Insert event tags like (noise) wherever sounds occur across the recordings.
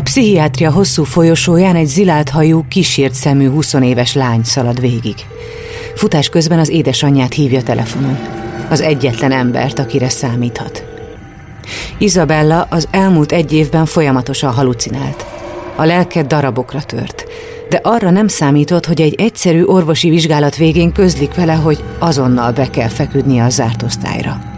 A pszichiátria hosszú folyosóján egy zilált hajú, kísért szemű 20 éves lány szalad végig. Futás közben az édesanyját hívja telefonon. Az egyetlen embert, akire számíthat. Izabella az elmúlt egy évben folyamatosan halucinált. A lelke darabokra tört, de arra nem számított, hogy egy egyszerű orvosi vizsgálat végén közlik vele, hogy azonnal be kell feküdnie a zárt osztályra.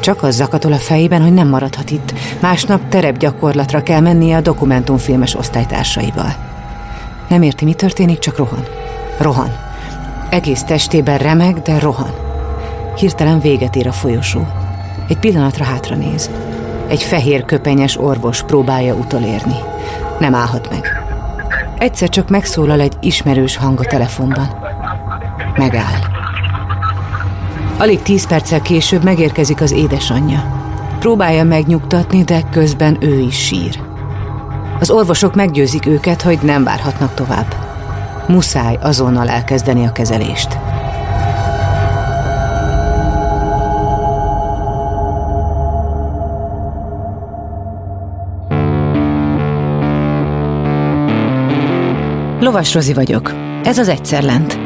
Csak az zakatol a fejében, hogy nem maradhat itt. Másnap terepgyakorlatra kell mennie a dokumentumfilmes osztálytársaival. Nem érti, mi történik, csak rohan. Rohan. Egész testében remeg, de rohan. Hirtelen véget ér a folyosó. Egy pillanatra hátra néz. Egy fehér köpenyes orvos próbálja utolérni. Nem állhat meg. Egyszer csak megszólal egy ismerős hang a telefonban. Megáll. Alig tíz perccel később megérkezik az édesanyja. Próbálja megnyugtatni, de közben ő is sír. Az orvosok meggyőzik őket, hogy nem várhatnak tovább. Muszáj azonnal elkezdeni a kezelést. Lovas Rozi vagyok. Ez az Egyszer Lent.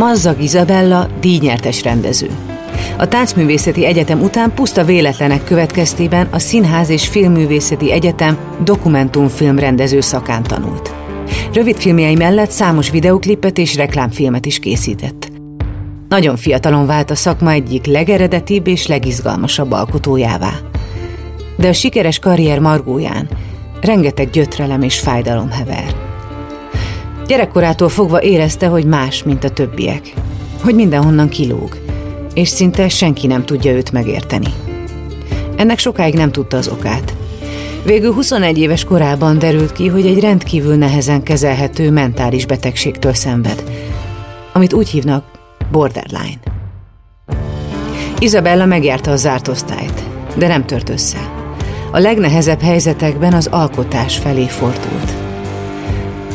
Mazzag Izabella díjnyertes rendező. A Táncművészeti Egyetem után puszta véletlenek következtében a Színház és Filmművészeti Egyetem dokumentumfilm rendező szakán tanult. Rövidfilmjei mellett számos videoklipet és reklámfilmet is készített. Nagyon fiatalon vált a szakma egyik legeredetibb és legizgalmasabb alkotójává. De a sikeres karrier margóján rengeteg gyötrelem és fájdalom hever. Gyerekkorától fogva érezte, hogy más, mint a többiek. Hogy mindenhonnan kilóg, és szinte senki nem tudja őt megérteni. Ennek sokáig nem tudta az okát. Végül 21 éves korában derült ki, hogy egy rendkívül nehezen kezelhető mentális betegségtől szenved, amit úgy hívnak borderline. Izabella megjárta a zárt osztályt, de nem tört össze. A legnehezebb helyzetekben az alkotás felé fordult.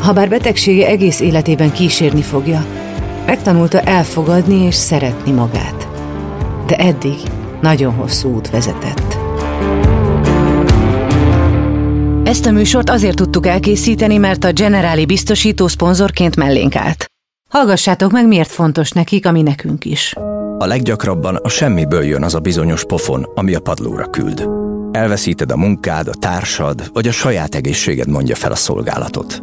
Habár betegsége egész életében kísérni fogja, megtanulta elfogadni és szeretni magát. De eddig nagyon hosszú út vezetett. Ezt a műsort azért tudtuk elkészíteni, mert a Generáli biztosító szponzorként mellénk állt. Hallgassátok meg, miért fontos nekik, ami nekünk is. A leggyakrabban a semmiből jön az a bizonyos pofon, ami a padlóra küld. Elveszíted a munkád, a társad, vagy a saját egészséged mondja fel a szolgálatot.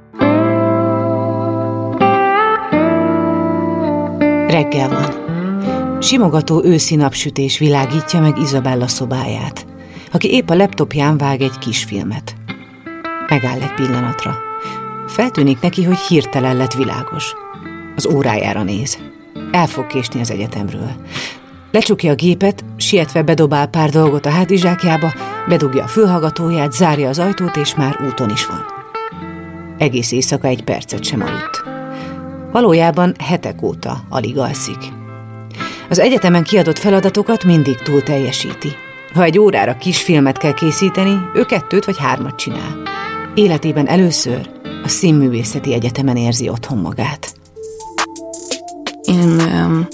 Reggel van. Simogató őszi napsütés világítja meg Izabella szobáját, aki épp a laptopján vág egy kisfilmet. Megáll egy pillanatra. Feltűnik neki, hogy hirtelen lett világos. Az órájára néz. El fog késni az egyetemről. Lecsukja a gépet, sietve bedobál pár dolgot a hátizsákjába, bedugja a fülhallgatóját, zárja az ajtót, és már úton is van. Egész éjszaka egy percet sem aludt. Valójában hetek óta alig alszik. Az egyetemen kiadott feladatokat mindig túl teljesíti. Ha egy órára kisfilmet kell készíteni, ő kettőt vagy hármat csinál. Életében először a Színművészeti Egyetemen érzi otthon magát. Én um,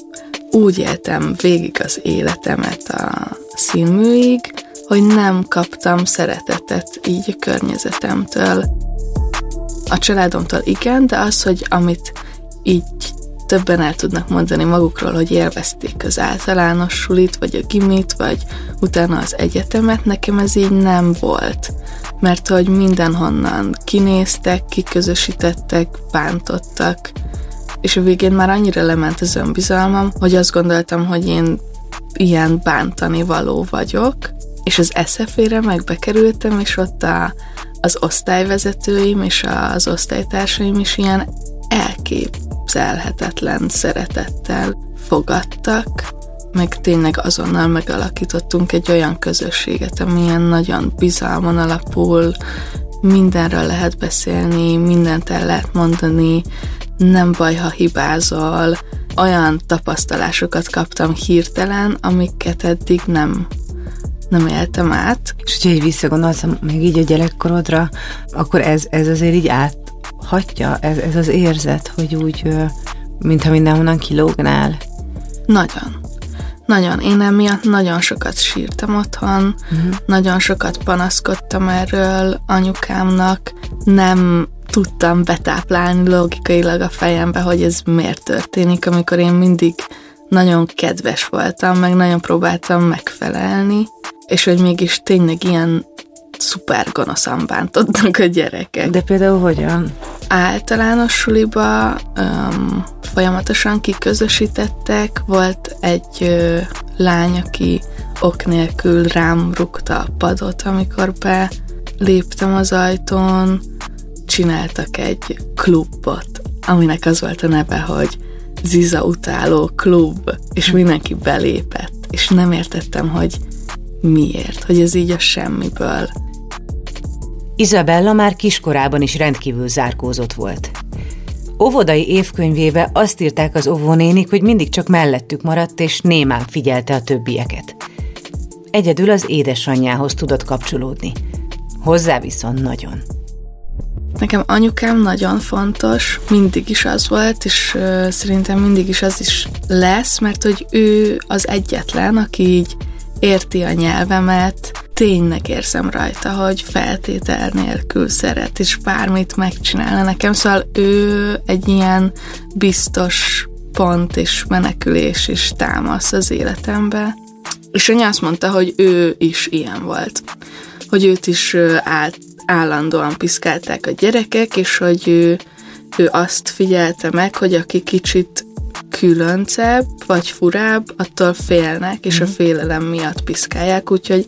úgy éltem végig az életemet a színműig, hogy nem kaptam szeretetet így a környezetemtől. A családomtól igen, de az, hogy amit így többen el tudnak mondani magukról, hogy élvezték az általános sulit, vagy a gimit, vagy utána az egyetemet, nekem ez így nem volt. Mert hogy mindenhonnan kinéztek, kiközösítettek, bántottak, és a végén már annyira lement az önbizalmam, hogy azt gondoltam, hogy én ilyen bántani való vagyok, és az eszefére megbekerültem, és ott a, az osztályvezetőim és az osztálytársaim is ilyen elképzelhetetlen szeretettel fogadtak, meg tényleg azonnal megalakítottunk egy olyan közösséget, amilyen nagyon bizalmon alapul, mindenről lehet beszélni, mindent el lehet mondani, nem baj, ha hibázol, olyan tapasztalásokat kaptam hirtelen, amiket eddig nem nem éltem át. És hogyha így visszagondolsz még így a gyerekkorodra, akkor ez, ez azért így áthatja, ez, ez az érzet, hogy úgy, mintha mindenhonnan kilógnál. Nagyon. Nagyon. Én emiatt nagyon sokat sírtam otthon, uh-huh. nagyon sokat panaszkodtam erről anyukámnak, nem tudtam betáplálni logikailag a fejembe, hogy ez miért történik, amikor én mindig nagyon kedves voltam, meg nagyon próbáltam megfelelni, és hogy mégis tényleg ilyen szuper gonoszan bántottak a gyerekek. De például hogyan? Általános suliba um, folyamatosan kiközösítettek, volt egy ö, lány, aki ok nélkül rám rúgta a padot, amikor be léptem az ajtón, csináltak egy klubot, aminek az volt a neve, hogy Ziza utáló klub, és mindenki belépett, és nem értettem, hogy miért, hogy ez így a semmiből. Izabella már kiskorában is rendkívül zárkózott volt. Óvodai évkönyvébe azt írták az óvónénik, hogy mindig csak mellettük maradt, és némán figyelte a többieket. Egyedül az édesanyjához tudott kapcsolódni. Hozzá viszont nagyon. Nekem anyukám nagyon fontos, mindig is az volt, és szerintem mindig is az is lesz, mert hogy ő az egyetlen, aki így érti a nyelvemet, tényleg érzem rajta, hogy feltétel nélkül szeret, és bármit megcsinálna nekem, szóval ő egy ilyen biztos pont és menekülés és támasz az életembe. És anya azt mondta, hogy ő is ilyen volt. Hogy őt is át, állandóan piszkálták a gyerekek, és hogy ő, ő azt figyelte meg, hogy aki kicsit különcebb vagy furább, attól félnek, és mm. a mhm. félelem miatt piszkálják, úgyhogy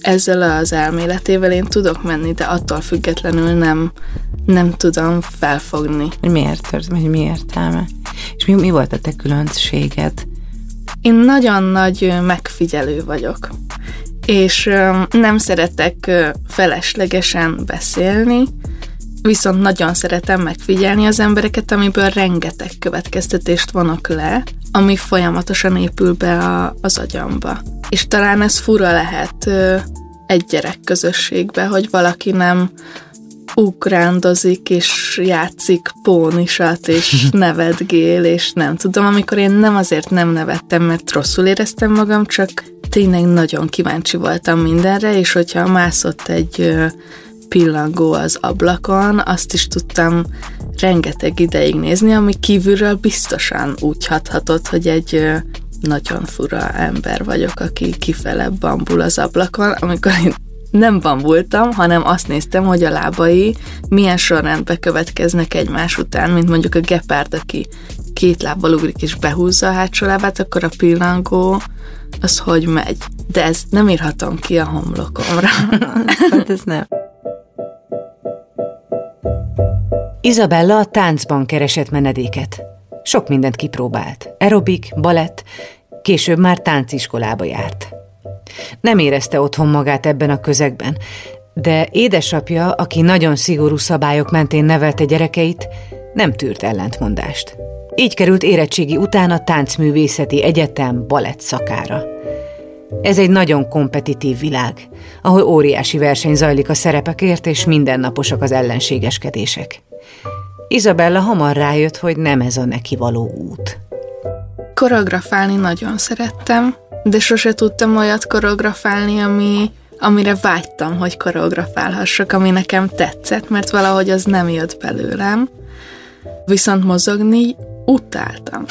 ezzel az elméletével én tudok menni, de attól függetlenül nem, nem tudom felfogni. Miért történt, hogy mi értelme? És mi, mi volt a te különbséged? Én nagyon nagy megfigyelő vagyok, és nem szeretek feleslegesen beszélni, viszont nagyon szeretem megfigyelni az embereket, amiből rengeteg következtetést vonok le, ami folyamatosan épül be a, az agyamba. És talán ez fura lehet egy gyerek közösségbe, hogy valaki nem ugrándozik, és játszik pónisat, és (laughs) nevetgél, és nem tudom, amikor én nem azért nem nevettem, mert rosszul éreztem magam, csak tényleg nagyon kíváncsi voltam mindenre, és hogyha mászott egy pillangó az ablakon, azt is tudtam rengeteg ideig nézni, ami kívülről biztosan úgy hathatott, hogy egy nagyon fura ember vagyok, aki kifele bambul az ablakon, amikor én nem bambultam, hanem azt néztem, hogy a lábai milyen sorrendbe következnek egymás után, mint mondjuk a gepárd, aki két lábbal ugrik és behúzza a hátsó lábát, akkor a pillangó az hogy megy. De ezt nem írhatom ki a homlokomra. (laughs) hát ez nem. Izabella a táncban keresett menedéket. Sok mindent kipróbált. Aerobik, balett, később már tánciskolába járt. Nem érezte otthon magát ebben a közegben, de édesapja, aki nagyon szigorú szabályok mentén nevelte gyerekeit, nem tűrt ellentmondást. Így került érettségi után a Táncművészeti Egyetem balett szakára. Ez egy nagyon kompetitív világ, ahol óriási verseny zajlik a szerepekért, és mindennaposak az ellenségeskedések. Izabella hamar rájött, hogy nem ez a neki való út. Koreografálni nagyon szerettem, de sose tudtam olyat koreografálni, ami, amire vágytam, hogy koreografálhassak, ami nekem tetszett, mert valahogy az nem jött belőlem. Viszont mozogni utáltam.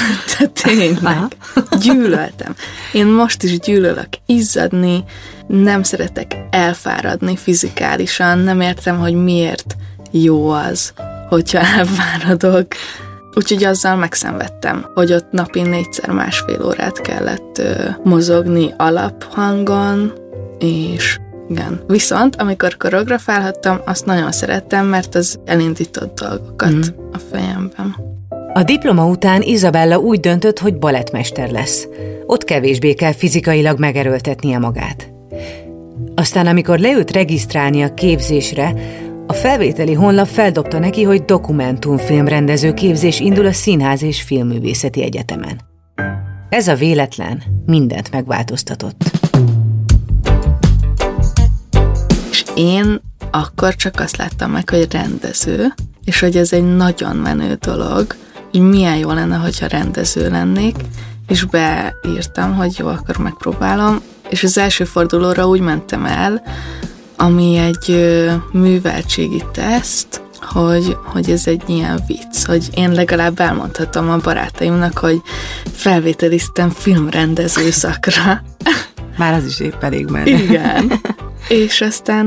(laughs) Tényleg. Gyűlöltem. Én most is gyűlölök izzadni, nem szeretek elfáradni fizikálisan, nem értem, hogy miért jó az, hogyha elfáradok. Úgyhogy azzal megszenvedtem, hogy ott napi négyszer másfél órát kellett ö, mozogni alaphangon, és igen. Viszont, amikor koreografálhattam, azt nagyon szerettem, mert az elindított dolgokat mm. a fejemben. A diploma után Izabella úgy döntött, hogy balettmester lesz. Ott kevésbé kell fizikailag megerőltetnie magát. Aztán, amikor leült regisztrálni a képzésre, a felvételi honlap feldobta neki, hogy dokumentumfilmrendező képzés indul a Színház és Filmművészeti Egyetemen. Ez a véletlen mindent megváltoztatott. És én akkor csak azt láttam meg, hogy rendező, és hogy ez egy nagyon menő dolog, hogy milyen jó lenne, hogyha rendező lennék, és beírtam, hogy jó, akkor megpróbálom, és az első fordulóra úgy mentem el, ami egy műveltségi teszt, hogy, hogy ez egy ilyen vicc, hogy én legalább elmondhatom a barátaimnak, hogy felvételiztem filmrendező szakra. Már az is épp elég menő. Igen. (laughs) és aztán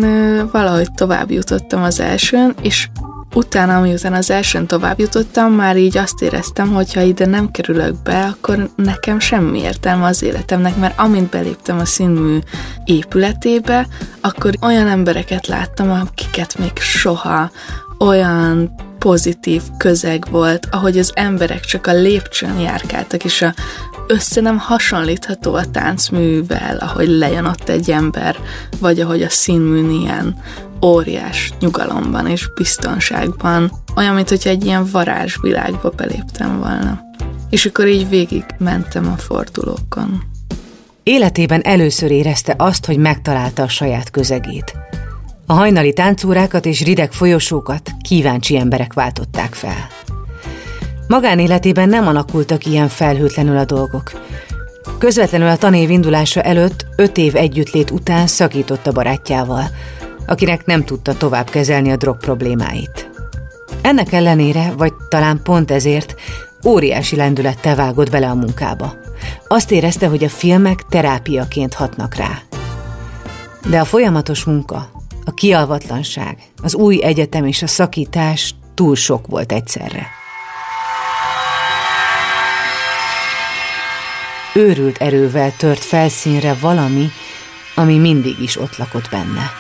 valahogy tovább jutottam az elsőn, és utána, miután az elsőn tovább jutottam, már így azt éreztem, hogy ha ide nem kerülök be, akkor nekem semmi értelme az életemnek, mert amint beléptem a színmű épületébe, akkor olyan embereket láttam, akiket még soha olyan pozitív közeg volt, ahogy az emberek csak a lépcsőn járkáltak, és a össze nem hasonlítható a táncművel, ahogy lejön ott egy ember, vagy ahogy a színműn ilyen óriás nyugalomban és biztonságban, olyan, hogyha egy ilyen varázsvilágba beléptem volna. És akkor így végig mentem a fordulókon. Életében először érezte azt, hogy megtalálta a saját közegét. A hajnali táncórákat és rideg folyosókat kíváncsi emberek váltották fel. Magánéletében nem alakultak ilyen felhőtlenül a dolgok. Közvetlenül a tanév indulása előtt öt év együttlét után szakított a barátjával, akinek nem tudta tovább kezelni a drog problémáit. Ennek ellenére, vagy talán pont ezért, óriási lendülettel vágott bele a munkába. Azt érezte, hogy a filmek terápiaként hatnak rá. De a folyamatos munka, a kialvatlanság, az új egyetem és a szakítás túl sok volt egyszerre. Őrült erővel tört felszínre valami, ami mindig is ott lakott benne.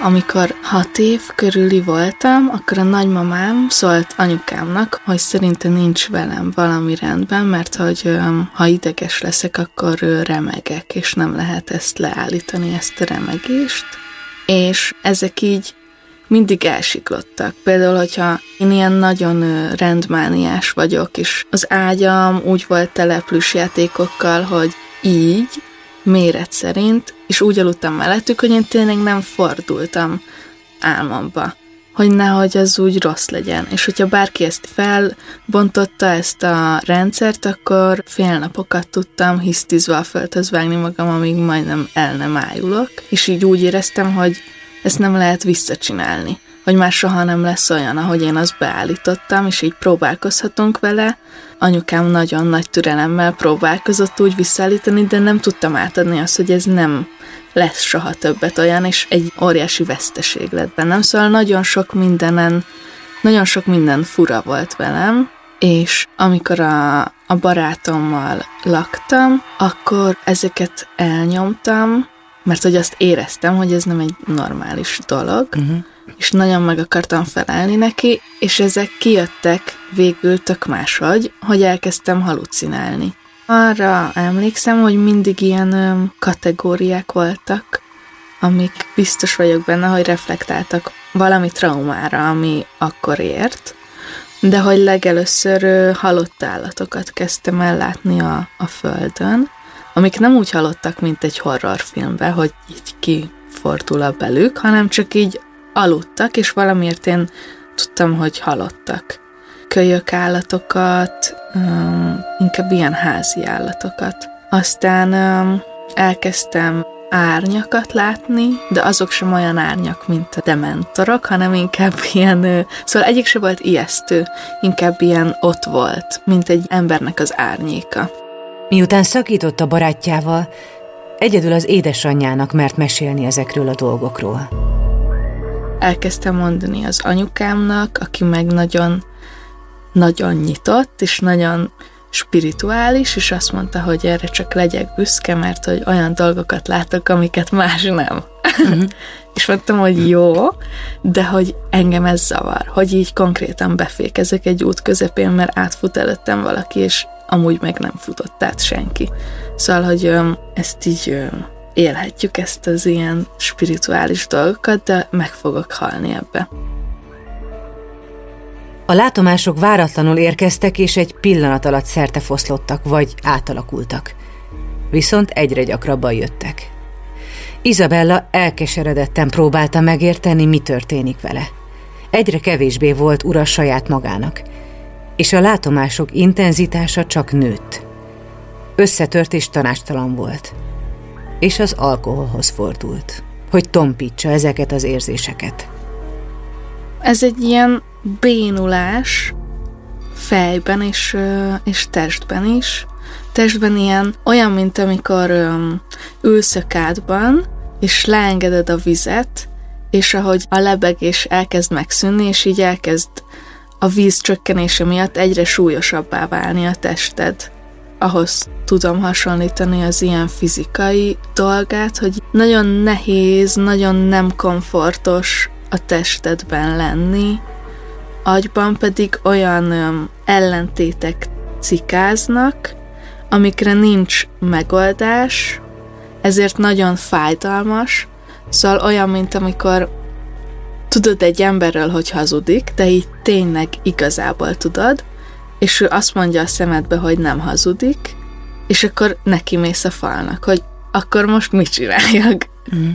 Amikor hat év körüli voltam, akkor a nagymamám szólt anyukámnak, hogy szerinte nincs velem valami rendben, mert hogy ha ideges leszek, akkor remegek, és nem lehet ezt leállítani, ezt a remegést. És ezek így mindig elsiklottak. Például, hogyha én ilyen nagyon rendmániás vagyok, és az ágyam úgy volt tele játékokkal, hogy így, méret szerint, és úgy aludtam mellettük, hogy én tényleg nem fordultam álmomba hogy nehogy az úgy rossz legyen. És hogyha bárki ezt felbontotta, ezt a rendszert, akkor fél napokat tudtam hisztizva a földhöz vágni magam, amíg majdnem el nem ájulok. És így úgy éreztem, hogy ezt nem lehet visszacsinálni. Hogy már soha nem lesz olyan, ahogy én azt beállítottam, és így próbálkozhatunk vele, anyukám nagyon nagy türelemmel próbálkozott úgy visszaállítani, de nem tudtam átadni azt, hogy ez nem lesz soha többet olyan, és egy óriási veszteség lett bennem. Szóval nagyon sok mindenen, nagyon sok minden fura volt velem, és amikor a, a barátommal laktam, akkor ezeket elnyomtam, mert hogy azt éreztem, hogy ez nem egy normális dolog, uh-huh és nagyon meg akartam felelni neki, és ezek kijöttek végül tök máshogy, hogy elkezdtem halucinálni. Arra emlékszem, hogy mindig ilyen ö, kategóriák voltak, amik biztos vagyok benne, hogy reflektáltak valami traumára, ami akkor ért, de hogy legelőször ö, halott állatokat kezdtem el látni a, a földön, amik nem úgy halottak, mint egy horrorfilmben, hogy így kifordul a belük, hanem csak így aludtak, és valamiért én tudtam, hogy halottak. Kölyök állatokat, um, inkább ilyen házi állatokat. Aztán um, elkezdtem árnyakat látni, de azok sem olyan árnyak, mint a dementorok, hanem inkább (laughs) ilyen, szóval egyik se volt ijesztő, inkább ilyen ott volt, mint egy embernek az árnyéka. Miután szakított a barátjával, egyedül az édesanyjának mert mesélni ezekről a dolgokról. Elkezdtem mondani az anyukámnak, aki meg nagyon, nagyon nyitott, és nagyon spirituális, és azt mondta, hogy erre csak legyek büszke, mert hogy olyan dolgokat látok, amiket más nem. Uh-huh. (laughs) és mondtam, hogy jó, de hogy engem ez zavar, hogy így konkrétan befékezek egy út közepén, mert átfut előttem valaki, és amúgy meg nem futott át senki. Szóval, hogy ezt így élhetjük, ezt az ilyen spirituális dolgokat, de meg fogok halni ebbe. A látomások váratlanul érkeztek, és egy pillanat alatt szerte foszlottak, vagy átalakultak. Viszont egyre gyakrabban jöttek. Izabella elkeseredetten próbálta megérteni, mi történik vele. Egyre kevésbé volt ura saját magának, és a látomások intenzitása csak nőtt. Összetört és tanástalan volt, és az alkoholhoz fordult, hogy tompítsa ezeket az érzéseket. Ez egy ilyen bénulás fejben és, és testben is. Testben ilyen olyan, mint amikor ülsz a kádban, és leengeded a vizet, és ahogy a lebegés elkezd megszűnni, és így elkezd a víz csökkenése miatt egyre súlyosabbá válni a tested. Ahhoz tudom hasonlítani az ilyen fizikai dolgát, hogy nagyon nehéz, nagyon nem komfortos a testedben lenni, agyban pedig olyan öm, ellentétek cikáznak, amikre nincs megoldás, ezért nagyon fájdalmas, szóval olyan, mint amikor tudod egy emberről, hogy hazudik, de így tényleg igazából tudod, és ő azt mondja a szemedbe, hogy nem hazudik, és akkor neki mész a falnak, hogy akkor most mit csináljak. Mm.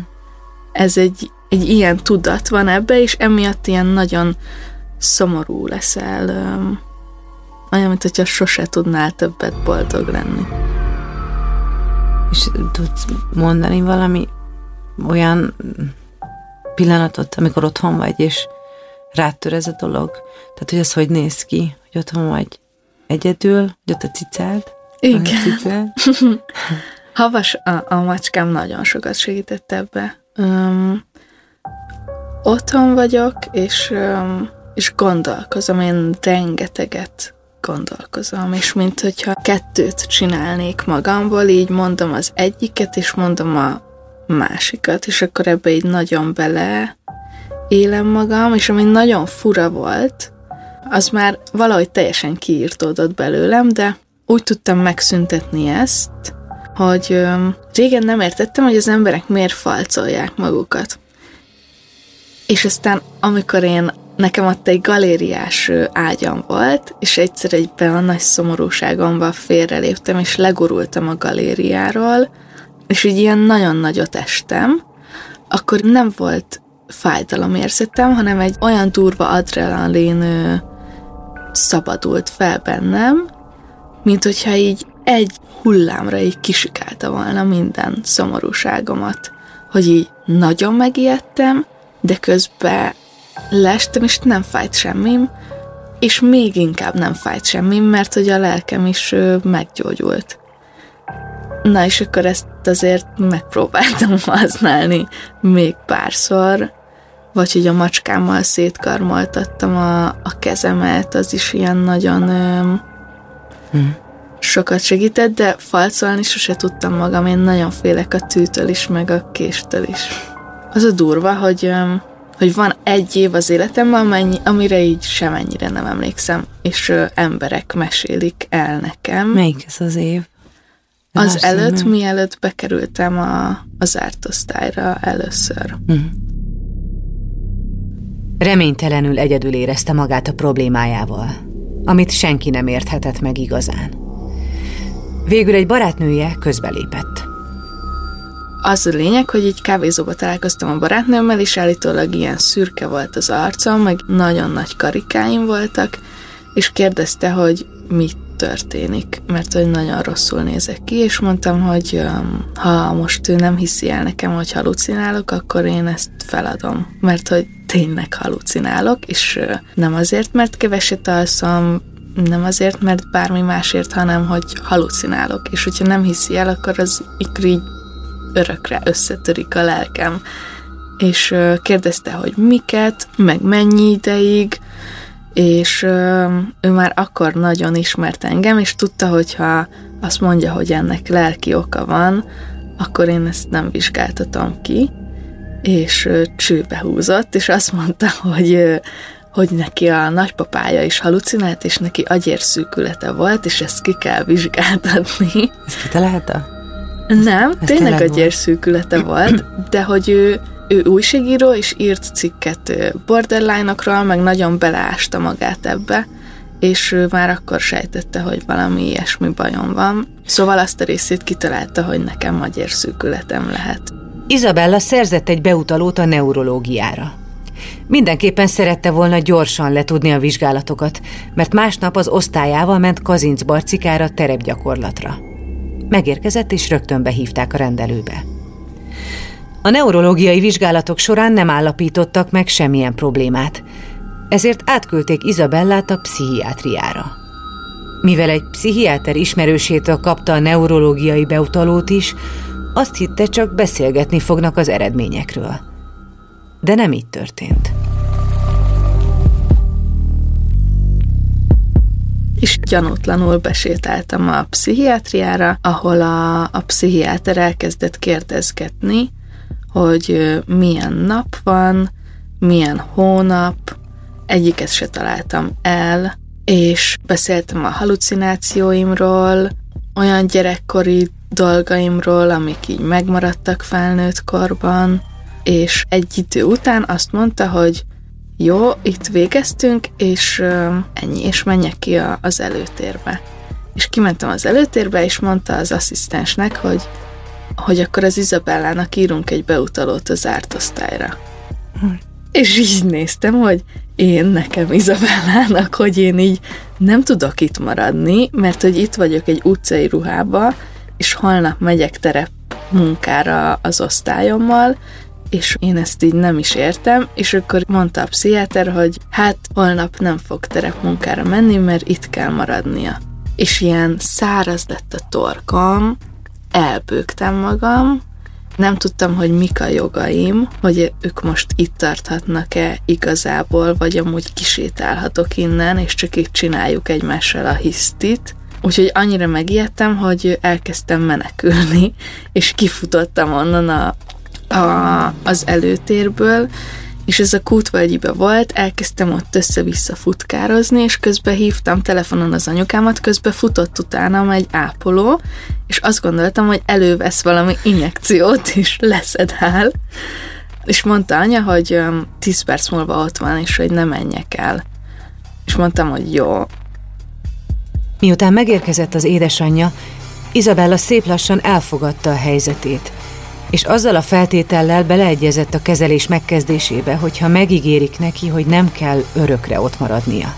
Ez egy, egy ilyen tudat van ebbe, és emiatt ilyen nagyon szomorú leszel, olyan, mint hogyha sose tudnál többet boldog lenni. És tudsz mondani valami olyan pillanatot, amikor otthon vagy, és rátör ez a dolog? Tehát, hogy az hogy néz ki, hogy otthon vagy egyedül, hogy ott a cicád? Igen. A cicád? (laughs) Havas, a, a macskám nagyon sokat segített ebbe. Um, otthon vagyok, és um, és gondolkozom, én rengeteget gondolkozom, és mint hogyha kettőt csinálnék magamból, így mondom az egyiket, és mondom a másikat, és akkor ebbe így nagyon bele élem magam, és ami nagyon fura volt, az már valahogy teljesen kiírtódott belőlem, de úgy tudtam megszüntetni ezt, hogy régen nem értettem, hogy az emberek miért falcolják magukat. És aztán, amikor én nekem ott egy galériás ágyam volt, és egyszer egyben a nagy szomorúságomban félreléptem, és legurultam a galériáról, és így ilyen nagyon nagyot estem, akkor nem volt fájdalomérzetem, hanem egy olyan durva adrenalin szabadult fel bennem, mint hogyha így egy hullámra így kisikálta volna minden szomorúságomat, hogy így nagyon megijedtem, de közben leestem, és nem fájt semmim, és még inkább nem fájt semmim, mert hogy a lelkem is meggyógyult. Na és akkor ezt azért megpróbáltam (laughs) használni még párszor, vagy hogy a macskámmal szétkarmoltattam a, a kezemet, az is ilyen nagyon ö, hmm. sokat segített, de falcolni sose tudtam magam, én nagyon félek a tűtől is, meg a késtől is. Az a durva, hogy ö, hogy van egy év az életemben, amennyi, amire így semennyire nem emlékszem, és ö, emberek mesélik el nekem. Melyik ez az év? Az előtt, mielőtt bekerültem a, az árt osztályra először. Uh-huh. Reménytelenül egyedül érezte magát a problémájával, amit senki nem érthetett meg igazán. Végül egy barátnője közbelépett. Az a lényeg, hogy egy kávézóba találkoztam a barátnőmmel, és állítólag ilyen szürke volt az arcom, meg nagyon nagy karikáim voltak, és kérdezte, hogy mit történik, mert hogy nagyon rosszul nézek ki, és mondtam, hogy ha most ő nem hiszi el nekem, hogy halucinálok, akkor én ezt feladom, mert hogy tényleg halucinálok, és nem azért, mert keveset alszom, nem azért, mert bármi másért, hanem hogy halucinálok, és hogyha nem hiszi el, akkor az így örökre összetörik a lelkem. És kérdezte, hogy miket, meg mennyi ideig, és ő már akkor nagyon ismert engem, és tudta, hogyha azt mondja, hogy ennek lelki oka van, akkor én ezt nem vizsgáltatom ki, és csőbe húzott, és azt mondta, hogy hogy neki a nagypapája is halucinált, és neki agyérszűkülete volt, és ezt ki kell vizsgáltatni. Ezt kitalálta? Nem, Ez tényleg agyérszűkülete volt, de hogy ő, ő újságíró, és írt cikket borderline-okról, meg nagyon beleásta magát ebbe, és ő már akkor sejtette, hogy valami ilyesmi bajom van. Szóval azt a részét kitalálta, hogy nekem agyérszűkületem lehet. Izabella szerzett egy beutalót a neurológiára. Mindenképpen szerette volna gyorsan letudni a vizsgálatokat, mert másnap az osztályával ment Kazinc barcikára terepgyakorlatra. Megérkezett, és rögtön behívták a rendelőbe. A neurológiai vizsgálatok során nem állapítottak meg semmilyen problémát, ezért átküldték Izabellát a pszichiátriára. Mivel egy pszichiáter ismerősétől kapta a neurológiai beutalót is, azt hitte, csak beszélgetni fognak az eredményekről – de nem így történt. és gyanútlanul besétáltam a pszichiátriára, ahol a, a pszichiáter elkezdett kérdezgetni, hogy milyen nap van, milyen hónap, egyiket se találtam el, és beszéltem a halucinációimról, olyan gyerekkori dolgaimról, amik így megmaradtak felnőtt korban, és egy idő után azt mondta, hogy jó, itt végeztünk, és uh, ennyi, és menjek ki a, az előtérbe. És kimentem az előtérbe, és mondta az asszisztensnek, hogy, hogy akkor az Izabellának írunk egy beutalót az zárt osztályra. És így néztem, hogy én nekem Izabellának, hogy én így nem tudok itt maradni, mert hogy itt vagyok egy utcai ruhába, és holnap megyek terep munkára az osztályommal, és én ezt így nem is értem, és akkor mondta a pszichiáter, hogy hát holnap nem fog terepmunkára menni, mert itt kell maradnia. És ilyen száraz lett a torkom, elbőgtem magam, nem tudtam, hogy mik a jogaim, hogy ők most itt tarthatnak-e igazából, vagy amúgy kisétálhatok innen, és csak itt csináljuk egymással a hisztit. Úgyhogy annyira megijedtem, hogy elkezdtem menekülni, és kifutottam onnan a a, az előtérből, és ez a kútvölgyibe volt, elkezdtem ott össze-vissza futkározni, és közben hívtam telefonon az anyukámat, közben futott utánam egy ápoló, és azt gondoltam, hogy elővesz valami injekciót, és leszedál. És mondta anya, hogy 10 perc múlva ott van, és hogy ne menjek el. És mondtam, hogy jó. Miután megérkezett az édesanyja, Izabella szép lassan elfogadta a helyzetét – és azzal a feltétellel beleegyezett a kezelés megkezdésébe, hogyha megígérik neki, hogy nem kell örökre ott maradnia.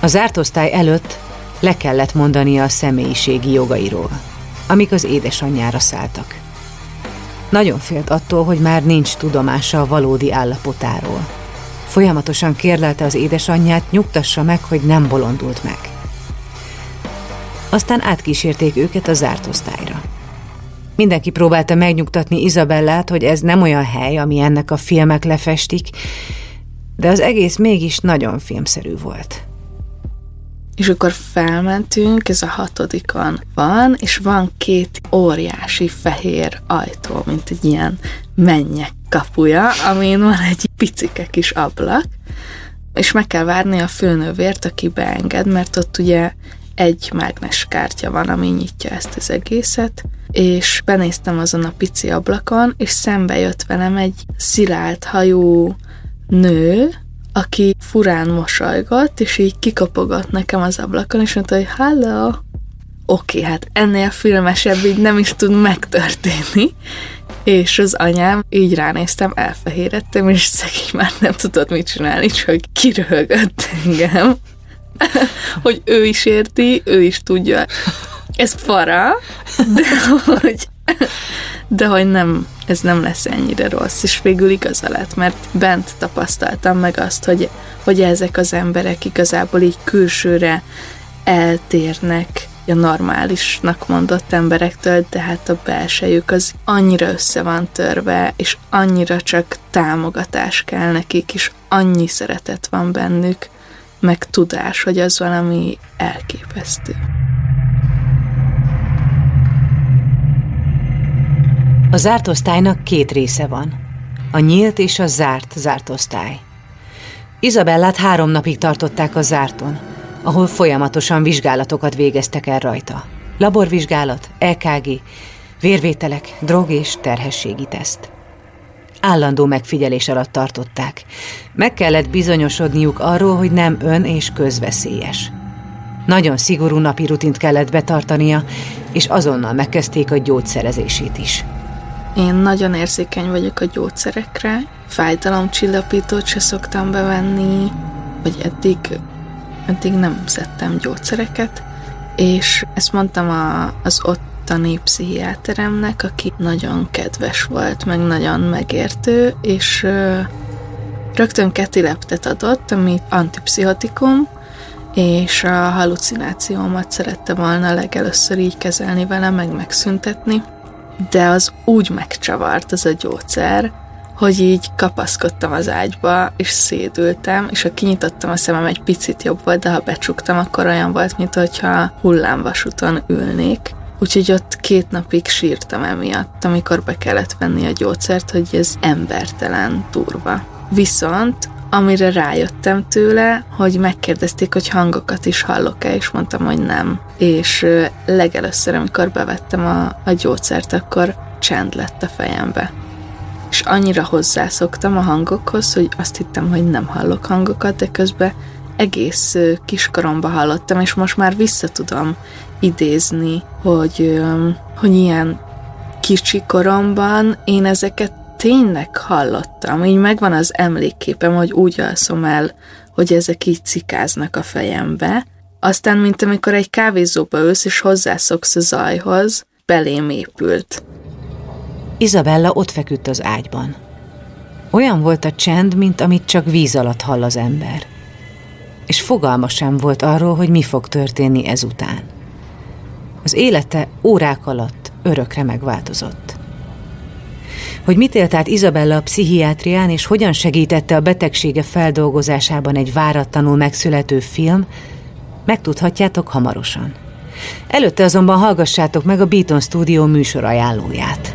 A zárt osztály előtt le kellett mondania a személyiségi jogairól, amik az édesanyjára szálltak. Nagyon félt attól, hogy már nincs tudomása a valódi állapotáról. Folyamatosan kérlelte az édesanyját, nyugtassa meg, hogy nem bolondult meg. Aztán átkísérték őket a zárt osztályra. Mindenki próbálta megnyugtatni Izabellát, hogy ez nem olyan hely, ami ennek a filmek lefestik, de az egész mégis nagyon filmszerű volt. És akkor felmentünk, ez a hatodikon van, és van két óriási fehér ajtó, mint egy ilyen mennyek kapuja, amin van egy picike kis ablak, és meg kell várni a főnővért, aki beenged, mert ott ugye egy mágnes kártya van, ami nyitja ezt az egészet, és benéztem azon a pici ablakon, és szembe jött velem egy szilárd hajú nő, aki furán mosolygott, és így kikapogott nekem az ablakon, és mondta, hogy hello, oké, okay, hát ennél filmesebb így nem is tud megtörténni. És az anyám, így ránéztem, elfehérettem, és szegény már nem tudott mit csinálni, csak kiröhögött engem (laughs) hogy ő is érti, ő is tudja. Ez para, de hogy, de hogy nem, ez nem lesz ennyire rossz, és végül igaza lett, mert bent tapasztaltam meg azt, hogy, hogy ezek az emberek igazából így külsőre eltérnek a normálisnak mondott emberektől, de hát a belsejük az annyira össze van törve, és annyira csak támogatás kell nekik, és annyi szeretet van bennük, meg tudás, hogy az valami elképesztő. A zárt osztálynak két része van. A nyílt és a zárt zárt osztály. Izabellát három napig tartották a zárton, ahol folyamatosan vizsgálatokat végeztek el rajta. Laborvizsgálat, EKG, vérvételek, drog és terhességi teszt. Állandó megfigyelés alatt tartották. Meg kellett bizonyosodniuk arról, hogy nem ön és közveszélyes. Nagyon szigorú napi rutint kellett betartania, és azonnal megkezdték a gyógyszerezését is. Én nagyon érzékeny vagyok a gyógyszerekre, fájdalomcsillapítót se szoktam bevenni, vagy eddig, eddig nem szedtem gyógyszereket, és ezt mondtam a, az ottani pszichiáteremnek, aki nagyon kedves volt, meg nagyon megértő, és rögtön ketileptet adott, ami antipszichotikum, és a halucinációmat szerette volna legelőször így kezelni vele, meg megszüntetni de az úgy megcsavart az a gyógyszer, hogy így kapaszkodtam az ágyba, és szédültem, és ha kinyitottam a szemem, egy picit jobb volt, de ha becsuktam, akkor olyan volt, mint hogyha hullámvasúton ülnék. Úgyhogy ott két napig sírtam emiatt, amikor be kellett venni a gyógyszert, hogy ez embertelen, turva. Viszont amire rájöttem tőle, hogy megkérdezték, hogy hangokat is hallok-e, és mondtam, hogy nem. És legelőször, amikor bevettem a, a gyógyszert, akkor csend lett a fejembe. És annyira hozzászoktam a hangokhoz, hogy azt hittem, hogy nem hallok hangokat, de közben egész kiskoromba hallottam, és most már vissza tudom idézni, hogy, hogy ilyen kicsi koromban én ezeket tényleg hallottam, így megvan az emlékképem, hogy úgy alszom el, hogy ezek így cikáznak a fejembe, aztán, mint amikor egy kávézóba ősz, és hozzászoksz a zajhoz, belém épült. Izabella ott feküdt az ágyban. Olyan volt a csend, mint amit csak víz alatt hall az ember. És fogalma sem volt arról, hogy mi fog történni ezután. Az élete órák alatt örökre megváltozott hogy mit élt át Izabella a pszichiátrián, és hogyan segítette a betegsége feldolgozásában egy váratlanul megszülető film, megtudhatjátok hamarosan. Előtte azonban hallgassátok meg a Beaton Studio műsor ajánlóját.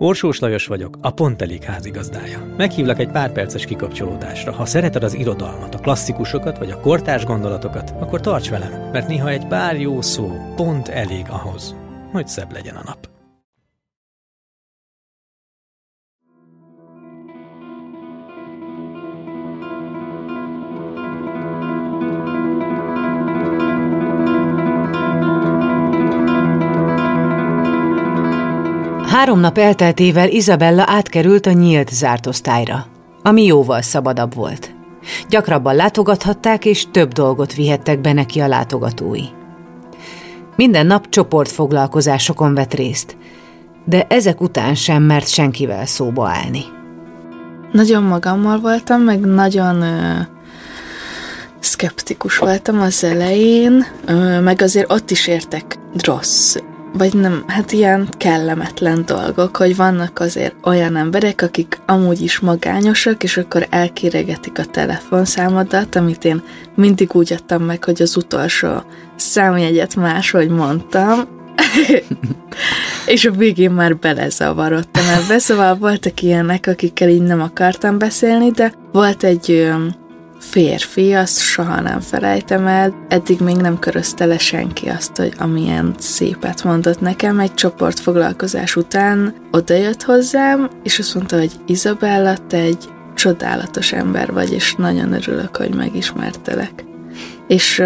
Orsós Lajos vagyok, a Pont Elég házigazdája. Meghívlak egy pár perces kikapcsolódásra. Ha szereted az irodalmat, a klasszikusokat vagy a kortárs gondolatokat, akkor tarts velem, mert néha egy pár jó szó pont elég ahhoz, hogy szebb legyen a nap. Három nap elteltével Izabella átkerült a nyílt zárt osztályra, ami jóval szabadabb volt. Gyakrabban látogathatták, és több dolgot vihettek be neki a látogatói. Minden nap csoportfoglalkozásokon vett részt, de ezek után sem mert senkivel szóba állni. Nagyon magammal voltam, meg nagyon ö, szkeptikus voltam az elején, ö, meg azért ott is értek rossz vagy nem, hát ilyen kellemetlen dolgok, hogy vannak azért olyan emberek, akik amúgy is magányosak, és akkor elkéregetik a telefonszámodat, amit én mindig úgy adtam meg, hogy az utolsó számjegyet máshogy mondtam, (laughs) és a végén már belezavarodtam ebbe, szóval voltak ilyenek, akikkel így nem akartam beszélni, de volt egy férfi, azt soha nem felejtem el. Eddig még nem körözte le senki azt, hogy amilyen szépet mondott nekem. Egy csoportfoglalkozás után odajött hozzám, és azt mondta, hogy Izabella, te egy csodálatos ember vagy, és nagyon örülök, hogy megismertelek. És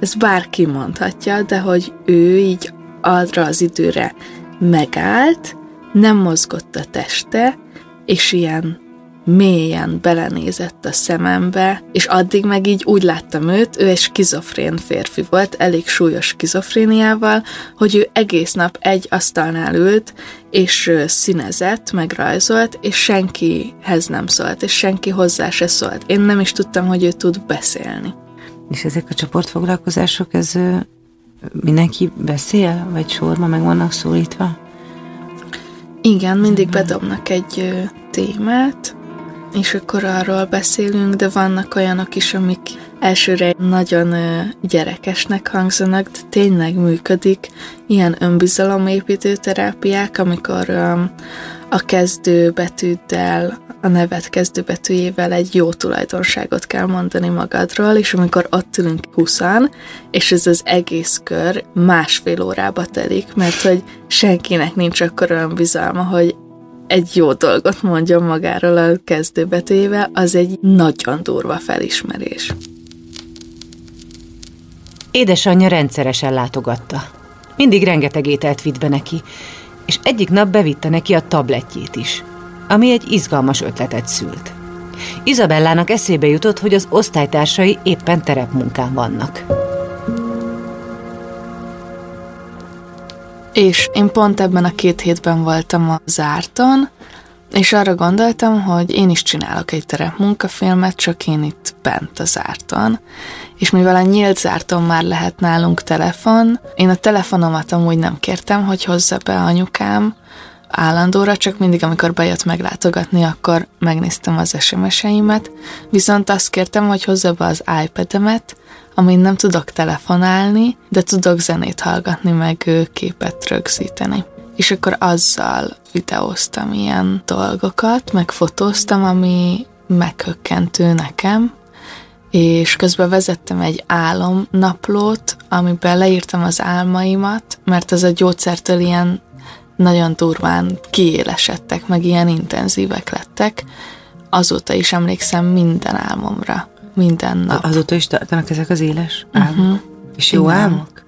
ez bárki mondhatja, de hogy ő így arra az időre megállt, nem mozgott a teste, és ilyen mélyen belenézett a szemembe, és addig meg így úgy láttam őt, ő egy skizofrén férfi volt, elég súlyos skizofréniával, hogy ő egész nap egy asztalnál ült, és színezett, meg rajzolt, és senkihez nem szólt, és senki hozzá se szólt. Én nem is tudtam, hogy ő tud beszélni. És ezek a csoportfoglalkozások, ez mindenki beszél, vagy sorba meg vannak szólítva? Igen, mindig bedobnak egy témát, és akkor arról beszélünk, de vannak olyanok is, amik elsőre nagyon gyerekesnek hangzanak, de tényleg működik. Ilyen önbizalomépítő terápiák, amikor a kezdő betűddel, a nevet kezdő betűjével egy jó tulajdonságot kell mondani magadról, és amikor ott ülünk huszan, és ez az egész kör másfél órába telik, mert hogy senkinek nincs akkor olyan bizalma, hogy egy jó dolgot mondjon magáról a kezdőbetűjével, az egy nagyon durva felismerés. Édesanyja rendszeresen látogatta. Mindig rengeteg ételt vitt be neki, és egyik nap bevitte neki a tabletjét is, ami egy izgalmas ötletet szült. Izabellának eszébe jutott, hogy az osztálytársai éppen terepmunkán vannak. És én pont ebben a két hétben voltam a zárton, és arra gondoltam, hogy én is csinálok egy terepmunkafilmet, csak én itt bent a zárton. És mivel a nyílt zárton már lehet nálunk telefon, én a telefonomat amúgy nem kértem, hogy hozza be anyukám állandóra, csak mindig, amikor bejött meglátogatni, akkor megnéztem az SMS-eimet, viszont azt kértem, hogy hozza be az iPad-emet, amin nem tudok telefonálni, de tudok zenét hallgatni, meg képet rögzíteni. És akkor azzal videóztam ilyen dolgokat, meg fotóztam, ami meghökkentő nekem, és közben vezettem egy álomnaplót, amiben leírtam az álmaimat, mert ez a gyógyszertől ilyen nagyon durván kiélesedtek, meg ilyen intenzívek lettek. Azóta is emlékszem minden álmomra minden nap. Azóta is tartanak ezek az éles mhm. álmok? Uh-huh. És jó Igen. álmok?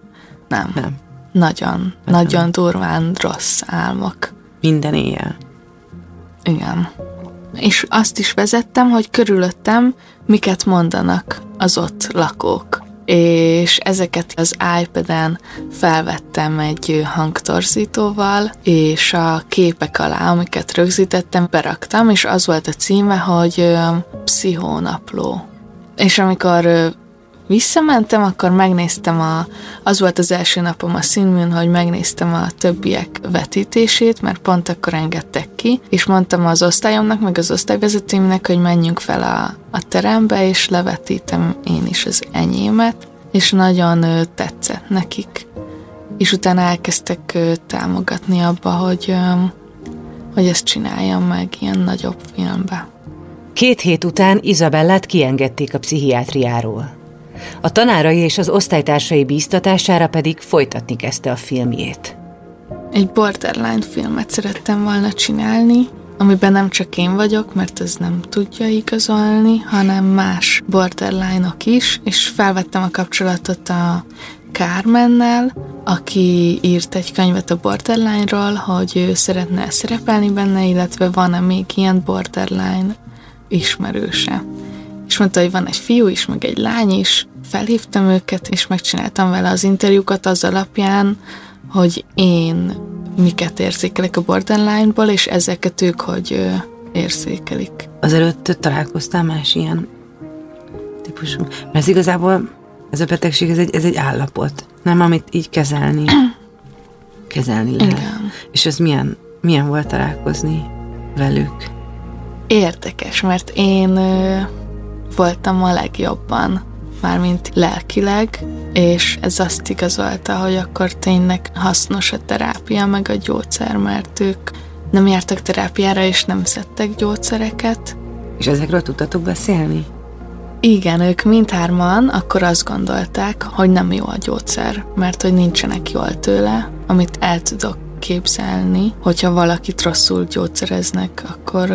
Nem. Nem. Nagyon, Nem. nagyon durván rossz álmok. Minden éjjel? Igen. És azt is vezettem, hogy körülöttem miket mondanak az ott lakók. És ezeket az iPad-en felvettem egy hangtorzítóval, és a képek alá, amiket rögzítettem, beraktam, és az volt a címe, hogy pszichónapló és amikor visszamentem, akkor megnéztem a, az volt az első napom a színműn, hogy megnéztem a többiek vetítését, mert pont akkor engedtek ki, és mondtam az osztályomnak, meg az osztályvezetőimnek, hogy menjünk fel a, a terembe, és levetítem én is az enyémet, és nagyon tetszett nekik. És utána elkezdtek támogatni abba, hogy, hogy ezt csináljam meg ilyen nagyobb filmbe. Két hét után Izabellát kiengedték a pszichiátriáról. A tanárai és az osztálytársai bíztatására pedig folytatni kezdte a filmjét. Egy borderline filmet szerettem volna csinálni, amiben nem csak én vagyok, mert ez nem tudja igazolni, hanem más borderline-ok is, és felvettem a kapcsolatot a Carmennel, aki írt egy könyvet a borderline-ról, hogy ő szeretne szerepelni benne, illetve van-e még ilyen borderline ismerőse. És mondta, hogy van egy fiú is, meg egy lány is, felhívtam őket, és megcsináltam vele az interjúkat az alapján, hogy én miket érzékelek a borderline-ból, és ezeket ők hogy érzékelik. Azelőtt találkoztál más ilyen típusú? Mert ez igazából ez a betegség, ez egy, ez egy állapot, nem amit így kezelni, kezelni lehet. Igen. És ez milyen, milyen volt találkozni velük? Érdekes, mert én ö, voltam a legjobban, mármint lelkileg, és ez azt igazolta, hogy akkor tényleg hasznos a terápia, meg a gyógyszer, mert ők nem jártak terápiára, és nem szedtek gyógyszereket. És ezekről tudtatok beszélni? Igen, ők mindhárman akkor azt gondolták, hogy nem jó a gyógyszer, mert hogy nincsenek jól tőle, amit el tudok képzelni, hogyha valakit rosszul gyógyszereznek, akkor,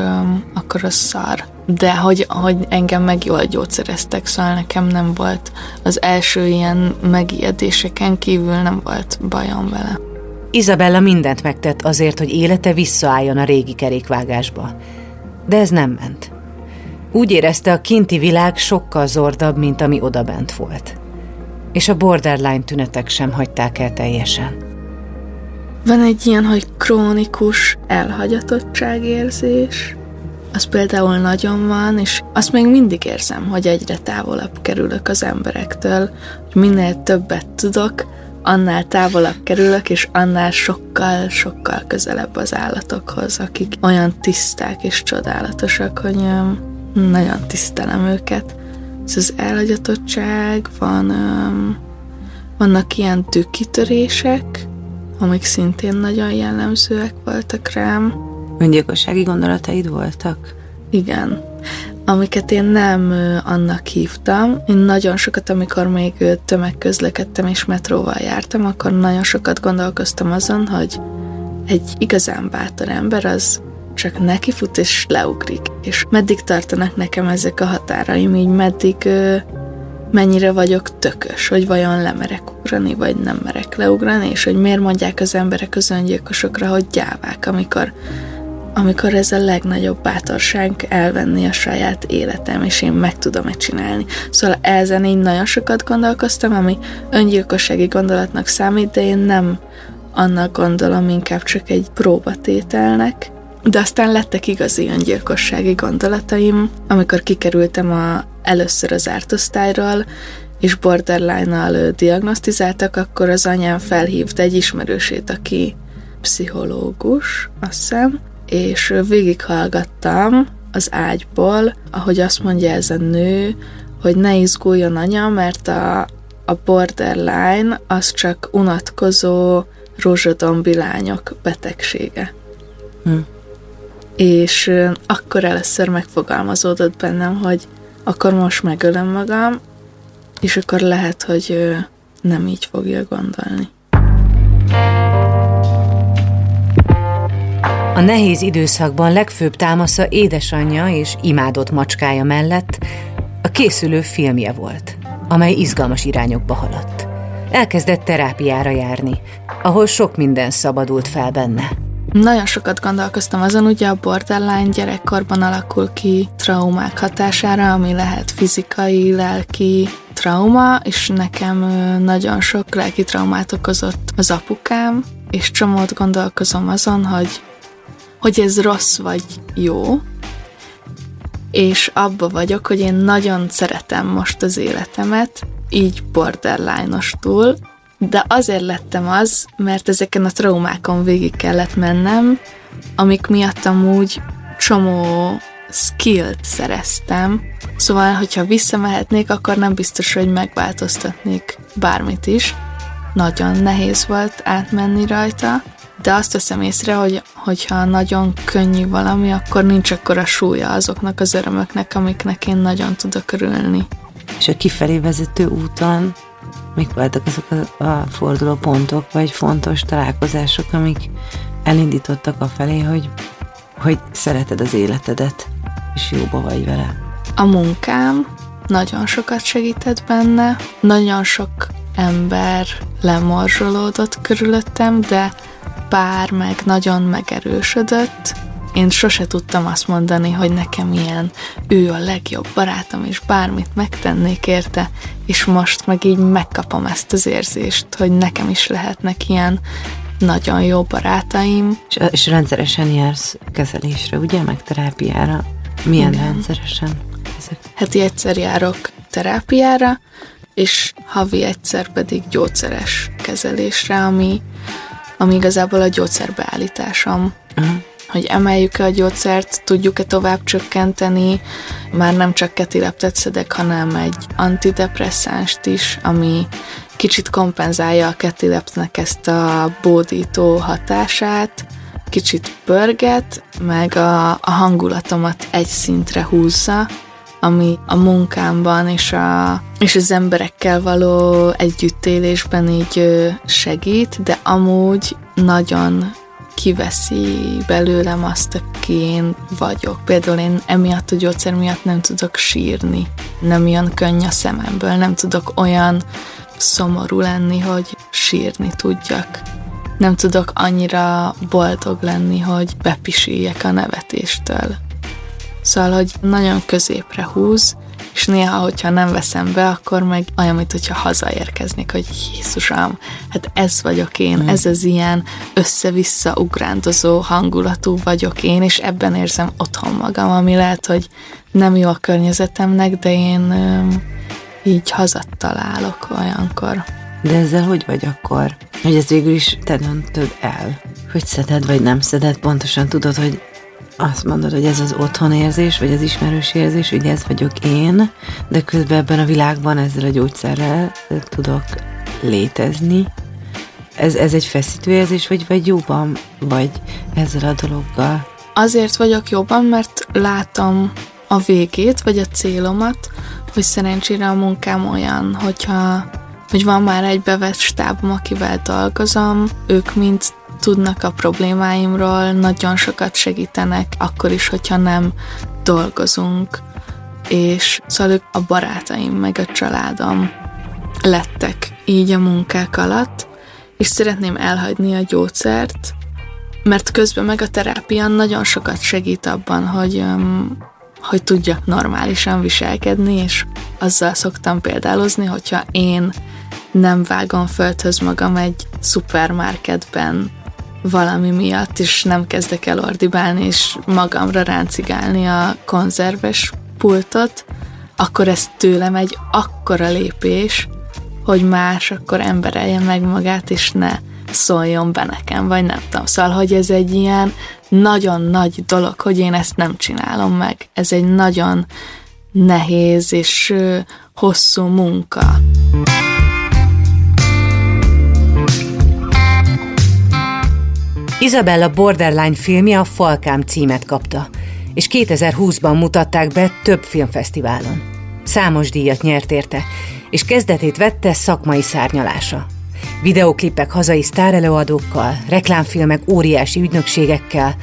akkor az szar. De hogy, hogy engem meg jól gyógyszereztek, szóval nekem nem volt az első ilyen megijedéseken kívül nem volt bajom vele. Izabella mindent megtett azért, hogy élete visszaálljon a régi kerékvágásba. De ez nem ment. Úgy érezte, a kinti világ sokkal zordabb, mint ami odabent volt. És a borderline tünetek sem hagyták el teljesen. Van egy ilyen, hogy krónikus elhagyatottságérzés, az például nagyon van, és azt még mindig érzem, hogy egyre távolabb kerülök az emberektől, hogy minél többet tudok, annál távolabb kerülök, és annál sokkal-sokkal közelebb az állatokhoz, akik olyan tiszták és csodálatosak, hogy nagyon tisztelem őket. Ez az elhagyatottság, van, vannak ilyen tükkitörések, amik szintén nagyon jellemzőek voltak rám. Öngyilkossági gondolataid voltak? Igen. Amiket én nem annak hívtam. Én nagyon sokat, amikor még tömegközlekedtem és metróval jártam, akkor nagyon sokat gondolkoztam azon, hogy egy igazán bátor ember az csak nekifut és leugrik. És meddig tartanak nekem ezek a határaim, így meddig mennyire vagyok tökös, hogy vajon lemerek ugrani, vagy nem merek leugrani, és hogy miért mondják az emberek az öngyilkosokra, hogy gyávák, amikor, amikor ez a legnagyobb bátorság elvenni a saját életem, és én meg tudom-e csinálni. Szóval ezen így nagyon sokat gondolkoztam, ami öngyilkossági gondolatnak számít, de én nem annak gondolom, inkább csak egy próbatételnek, de aztán lettek igazi öngyilkossági gondolataim, amikor kikerültem a, először az ártosztályról, és borderline-nal diagnosztizáltak, akkor az anyám felhívta egy ismerősét, aki pszichológus, azt hiszem, és végighallgattam az ágyból, ahogy azt mondja ez a nő, hogy ne izguljon anya, mert a, a borderline az csak unatkozó rózsadombi lányok betegsége. Hm és akkor először megfogalmazódott bennem, hogy akkor most megölöm magam, és akkor lehet, hogy nem így fogja gondolni. A nehéz időszakban legfőbb támasza édesanyja és imádott macskája mellett a készülő filmje volt, amely izgalmas irányokba haladt. Elkezdett terápiára járni, ahol sok minden szabadult fel benne – nagyon sokat gondolkoztam azon, ugye a borderline gyerekkorban alakul ki traumák hatására, ami lehet fizikai, lelki trauma, és nekem nagyon sok lelki traumát okozott az apukám, és csomót gondolkozom azon, hogy, hogy ez rossz vagy jó, és abba vagyok, hogy én nagyon szeretem most az életemet, így borderline-ostul, de azért lettem az, mert ezeken a traumákon végig kellett mennem, amik miatt amúgy csomó skillt szereztem, szóval, hogyha visszamehetnék, akkor nem biztos, hogy megváltoztatnék bármit is. Nagyon nehéz volt átmenni rajta, de azt veszem észre, hogy hogyha nagyon könnyű valami, akkor nincs akkor a súlya azoknak az örömöknek, amiknek én nagyon tudok örülni. És a kifelé vezető úton mik voltak azok a, a forduló pontok, vagy fontos találkozások, amik elindítottak a felé, hogy, hogy szereted az életedet, és jóba vagy vele. A munkám nagyon sokat segített benne, nagyon sok ember lemorzsolódott körülöttem, de pár meg nagyon megerősödött, én sose tudtam azt mondani, hogy nekem ilyen ő a legjobb barátom, és bármit megtennék érte, és most meg így megkapom ezt az érzést, hogy nekem is lehetnek ilyen nagyon jó barátaim. És, és rendszeresen jársz kezelésre, ugye, meg terápiára? Milyen Igen. rendszeresen? Ezek? Heti egyszer járok terápiára, és havi egyszer pedig gyógyszeres kezelésre, ami, ami igazából a gyógyszerbeállításom. Uh-huh hogy emeljük-e a gyógyszert, tudjuk-e tovább csökkenteni, már nem csak ketileptet szedek, hanem egy antidepresszánst is, ami kicsit kompenzálja a ketileptnek ezt a bódító hatását, kicsit pörget, meg a, a hangulatomat egy szintre húzza, ami a munkámban és, a, és az emberekkel való együttélésben így segít, de amúgy nagyon kiveszi belőlem azt, aki én vagyok. Például én emiatt a gyógyszer miatt nem tudok sírni, nem jön könny a szememből, nem tudok olyan szomorú lenni, hogy sírni tudjak. Nem tudok annyira boldog lenni, hogy bepisíjek a nevetéstől. Szóval, hogy nagyon középre húz, és néha, hogyha nem veszem be, akkor meg olyan, mint hogyha hazaérkeznék, hogy Jézusom, hát ez vagyok én, mm. ez az ilyen össze-vissza ugrándozó hangulatú vagyok én, és ebben érzem otthon magam, ami lehet, hogy nem jó a környezetemnek, de én öm, így hazat találok olyankor. De ezzel hogy vagy akkor? Hogy ez végül is te döntöd el, hogy szeded vagy nem szeded, pontosan tudod, hogy azt mondod, hogy ez az otthonérzés, vagy az ismerős érzés, hogy ez vagyok én, de közben ebben a világban ezzel a gyógyszerrel tudok létezni. Ez, ez egy feszítő érzés, vagy, vagy jóban vagy ezzel a dologgal? Azért vagyok jobban, mert látom a végét, vagy a célomat, hogy szerencsére a munkám olyan, hogyha hogy van már egy bevett stábom, akivel dolgozom, ők mind tudnak a problémáimról, nagyon sokat segítenek, akkor is, hogyha nem dolgozunk, és szóval ők a barátaim, meg a családom lettek így a munkák alatt, és szeretném elhagyni a gyógyszert, mert közben meg a terápia nagyon sokat segít abban, hogy, hogy tudjak normálisan viselkedni, és azzal szoktam példálozni, hogyha én nem vágom földhöz magam egy szupermarketben valami miatt, és nem kezdek el ordibálni, és magamra ráncigálni a konzerves pultot, akkor ez tőlem egy akkora lépés, hogy más akkor emberelje meg magát, és ne szóljon be nekem, vagy nem tudom. Szóval, hogy ez egy ilyen nagyon nagy dolog, hogy én ezt nem csinálom meg. Ez egy nagyon nehéz és hosszú munka. Isabella Borderline filmje a Falkám címet kapta, és 2020-ban mutatták be több filmfesztiválon. Számos díjat nyert érte, és kezdetét vette szakmai szárnyalása. Videoklipek hazai sztárelőadókkal, reklámfilmek óriási ügynökségekkel,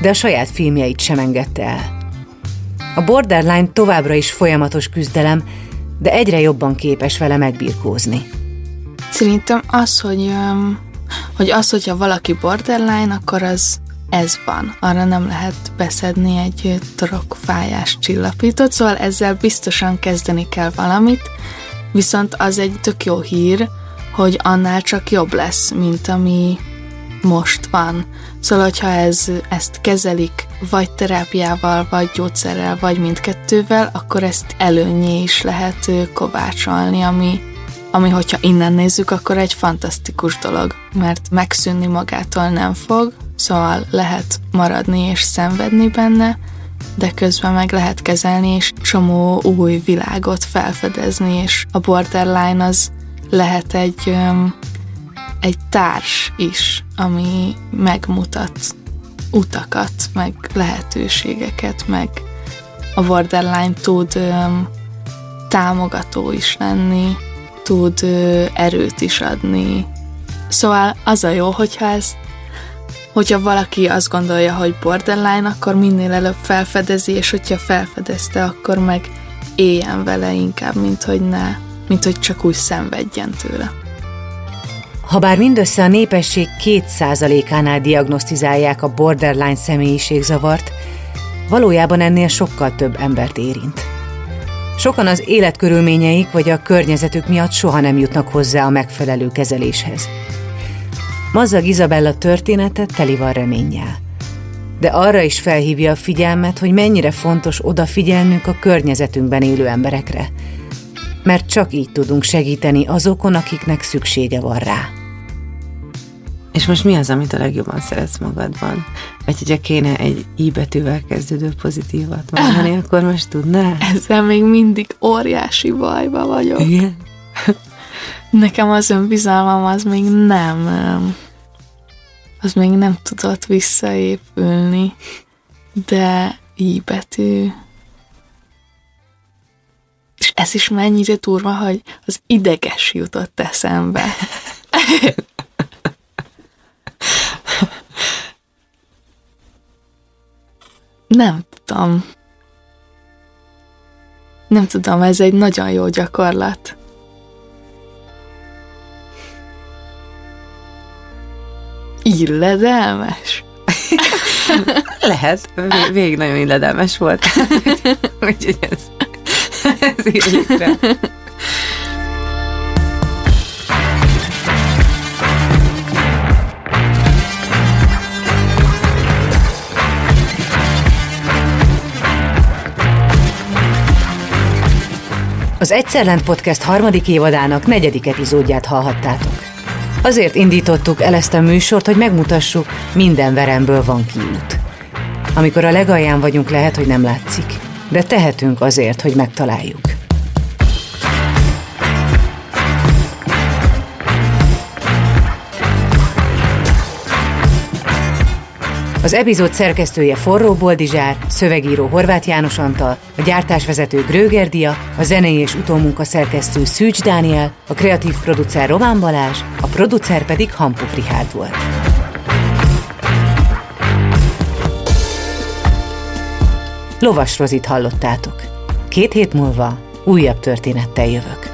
de a saját filmjeit sem engedte el. A Borderline továbbra is folyamatos küzdelem, de egyre jobban képes vele megbirkózni. Szerintem az, hogy um, hogy az, hogyha valaki borderline, akkor az ez van. Arra nem lehet beszedni egy torokfájás csillapítót, szóval ezzel biztosan kezdeni kell valamit, viszont az egy tök jó hír, hogy annál csak jobb lesz, mint ami most van. Szóval, hogyha ez, ezt kezelik vagy terápiával, vagy gyógyszerrel, vagy mindkettővel, akkor ezt előnyé is lehet kovácsolni, ami ami hogyha innen nézzük, akkor egy fantasztikus dolog, mert megszűnni magától nem fog, szóval lehet maradni és szenvedni benne, de közben meg lehet kezelni és csomó új világot felfedezni, és a borderline az lehet egy, egy társ is, ami megmutat utakat, meg lehetőségeket, meg a borderline tud támogató is lenni, tud erőt is adni. Szóval az a jó, hogyha ezt hogyha valaki azt gondolja, hogy borderline, akkor minél előbb felfedezi, és hogyha felfedezte, akkor meg éljen vele inkább, mint hogy ne, mint hogy csak úgy szenvedjen tőle. Habár mindössze a népesség 2%-ánál diagnosztizálják a borderline személyiségzavart, valójában ennél sokkal több embert érint. Sokan az életkörülményeik vagy a környezetük miatt soha nem jutnak hozzá a megfelelő kezeléshez. Mazzag Izabella története teli van reménnyel. De arra is felhívja a figyelmet, hogy mennyire fontos odafigyelnünk a környezetünkben élő emberekre, mert csak így tudunk segíteni azokon, akiknek szüksége van rá. És most mi az, amit a legjobban szeretsz magadban? Vagy hogyha kéne egy i betűvel kezdődő pozitívat mondani, (laughs) akkor most tudnál? Ezzel még mindig óriási bajba vagyok. Igen? (laughs) Nekem az önbizalmam az még nem az még nem tudott visszaépülni, de i betű ez is mennyire turva, hogy az ideges jutott eszembe. (laughs) Nem tudom. Nem tudom, ez egy nagyon jó gyakorlat. Illedelmes? (laughs) Lehet, végig nagyon illedelmes volt. (laughs) Úgyhogy ez, ez írjuk Az Egyszerlent Podcast harmadik évadának negyedik epizódját hallhattátok. Azért indítottuk el ezt a műsort, hogy megmutassuk, minden veremből van kiút. Amikor a legalján vagyunk, lehet, hogy nem látszik, de tehetünk azért, hogy megtaláljuk. Az epizód szerkesztője Forró Boldizsár, szövegíró Horváth János Antal, a gyártásvezető Gröger Dia, a zenei és utómunka szerkesztő Szűcs Dániel, a kreatív producer Román Balázs, a producer pedig Hampuk Richárd volt. Lovas Rozit hallottátok. Két hét múlva újabb történettel jövök.